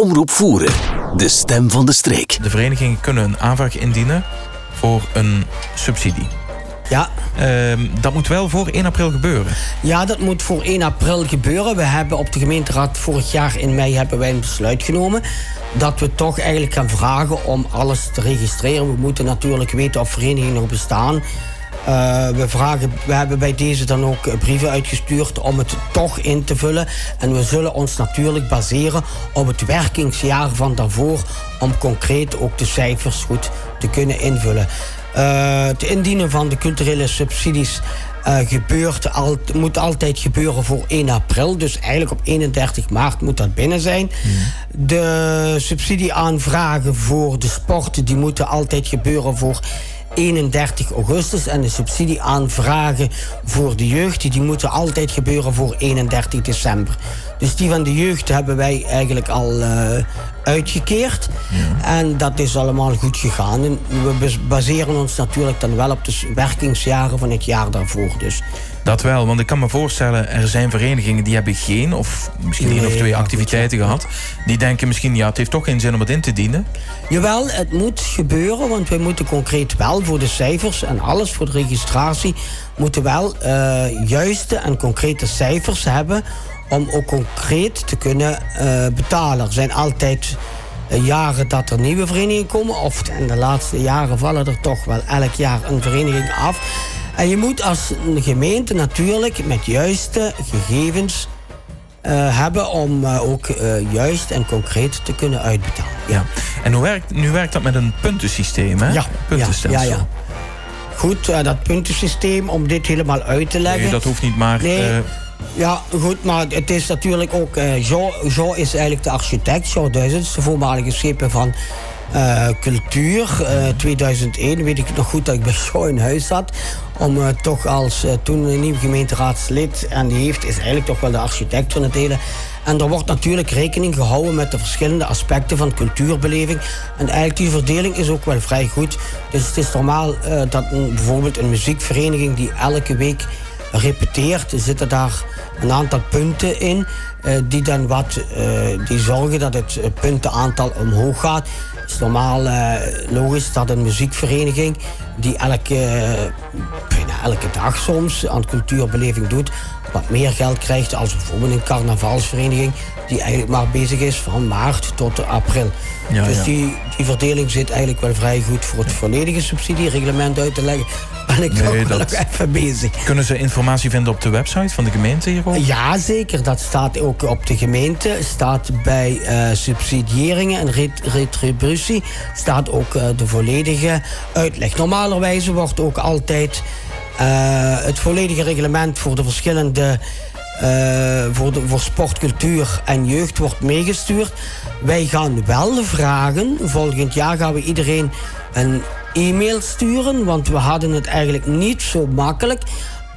Omroep Voeren, de stem van de streek. De verenigingen kunnen een aanvraag indienen voor een subsidie. Ja. Ehm, dat moet wel voor 1 april gebeuren. Ja, dat moet voor 1 april gebeuren. We hebben op de gemeenteraad vorig jaar in mei hebben wij een besluit genomen dat we toch eigenlijk gaan vragen om alles te registreren. We moeten natuurlijk weten of verenigingen nog bestaan. Uh, we, vragen, we hebben bij deze dan ook brieven uitgestuurd om het toch in te vullen. En we zullen ons natuurlijk baseren op het werkingsjaar van daarvoor om concreet ook de cijfers goed te kunnen invullen. Uh, het indienen van de culturele subsidies uh, gebeurt al, moet altijd gebeuren voor 1 april. Dus eigenlijk op 31 maart moet dat binnen zijn. Hmm. De subsidieaanvragen voor de sport die moeten altijd gebeuren voor 31 augustus. En de subsidieaanvragen voor de jeugd die moeten altijd gebeuren voor 31 december. Dus die van de jeugd hebben wij eigenlijk al uh, uitgekeerd. En dat is allemaal goed gegaan. En we baseren ons natuurlijk dan wel op de werkingsjaren van het jaar daarvoor. Dus. Dat wel, want ik kan me voorstellen, er zijn verenigingen die hebben geen of misschien één of twee activiteiten gehad. Die denken misschien, ja, het heeft toch geen zin om het in te dienen. Jawel, het moet gebeuren, want wij moeten concreet wel voor de cijfers en alles voor de registratie, moeten wel uh, juiste en concrete cijfers hebben om ook concreet te kunnen uh, betalen. Er zijn altijd uh, jaren dat er nieuwe verenigingen komen. Of in de laatste jaren vallen er toch wel elk jaar een vereniging af. En je moet als gemeente natuurlijk met juiste gegevens uh, hebben om ook juist en concreet te kunnen uitbetalen. Ja. En hoe werkt, nu werkt dat met een puntensysteem, hè? Ja, puntenstelsel. Ja, ja. Goed, dat puntensysteem, om dit helemaal uit te leggen. Nee, dat hoeft niet, maar... Nee, ja, goed, maar het is natuurlijk ook... Uh, Jean, Jean is eigenlijk de architect. Jean Duizends, de voormalige schepen van uh, cultuur. Uh, eh, 2001 weet ik nog goed dat ik bij Jean in huis zat. Om toch als toen een nieuw gemeenteraadslid... en die heeft, is eigenlijk toch wel de architect van het hele... En er wordt natuurlijk rekening gehouden met de verschillende aspecten van cultuurbeleving. En eigenlijk die verdeling is ook wel vrij goed. Dus het is normaal dat bijvoorbeeld een muziekvereniging die elke week repeteert, zitten daar een aantal punten in. Uh, die dan wat uh, die zorgen dat het puntenaantal omhoog gaat. Het is normaal logisch dat een muziekvereniging die elke, bijna elke dag soms aan cultuurbeleving doet, wat meer geld krijgt als bijvoorbeeld een carnavalsvereniging die eigenlijk maar bezig is van maart tot april. Ja, dus Die, die verdeling zit eigenlijk wel vrij goed voor het volledige subsidiereglement uit te leggen. Ben ik nee, nog even bezig. Kunnen ze informatie vinden op de website van de gemeente hierover? Ja, zeker. Dat staat ook op de gemeente. Staat bij uh, subsidiëringen en retributie. Staat ook uh, de volledige uitleg. Normalerwijze wordt ook altijd uh, het volledige reglement voor de verschillende uh, voor, de, voor sport, cultuur en jeugd wordt meegestuurd. Wij gaan wel vragen. Volgend jaar gaan we iedereen een e-mail sturen. Want we hadden het eigenlijk niet zo makkelijk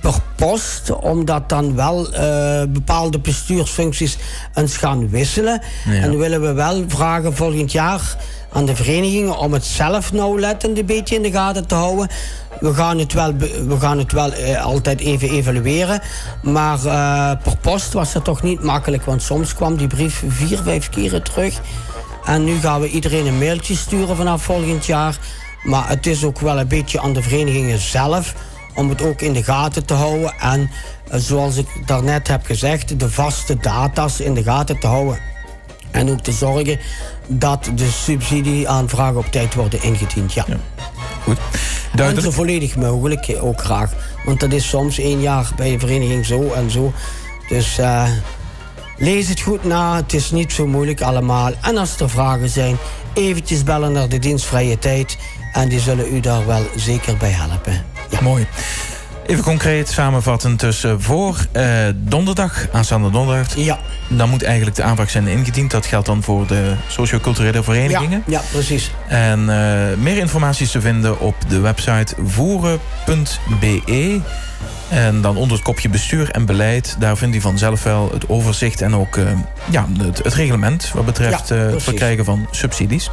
per post, omdat dan wel uh, bepaalde bestuursfuncties eens gaan wisselen. Ja. En willen we wel vragen volgend jaar aan de verenigingen om het zelf nauwlettend een beetje in de gaten te houden. We gaan het wel, we gaan het wel uh, altijd even evalueren. Maar uh, per post was dat toch niet makkelijk. Want soms kwam die brief vier, vijf keren terug. En nu gaan we iedereen een mailtje sturen vanaf volgend jaar. Maar het is ook wel een beetje aan de verenigingen zelf om het ook in de gaten te houden. En uh, zoals ik daarnet heb gezegd, de vaste data's in de gaten te houden. En ook te zorgen dat de subsidieaanvragen op tijd worden ingediend. Ja. ja. Goed. Duidelijk. En zo volledig mogelijk ook graag. Want dat is soms één jaar bij een vereniging zo en zo. Dus uh, lees het goed na. Het is niet zo moeilijk allemaal. En als er vragen zijn, eventjes bellen naar de dienstvrije tijd. En die zullen u daar wel zeker bij helpen. Mooi. Even concreet samenvatten tussen voor uh, donderdag, aanstaande donderdag. Ja. Dan moet eigenlijk de aanvraag zijn ingediend. Dat geldt dan voor de socio-culturele verenigingen. Ja, ja precies. En uh, meer informatie is te vinden op de website voeren.be. En dan onder het kopje bestuur en beleid, daar vindt u vanzelf wel het overzicht en ook uh, ja, het, het, reglement wat betreft ja, het verkrijgen van subsidies.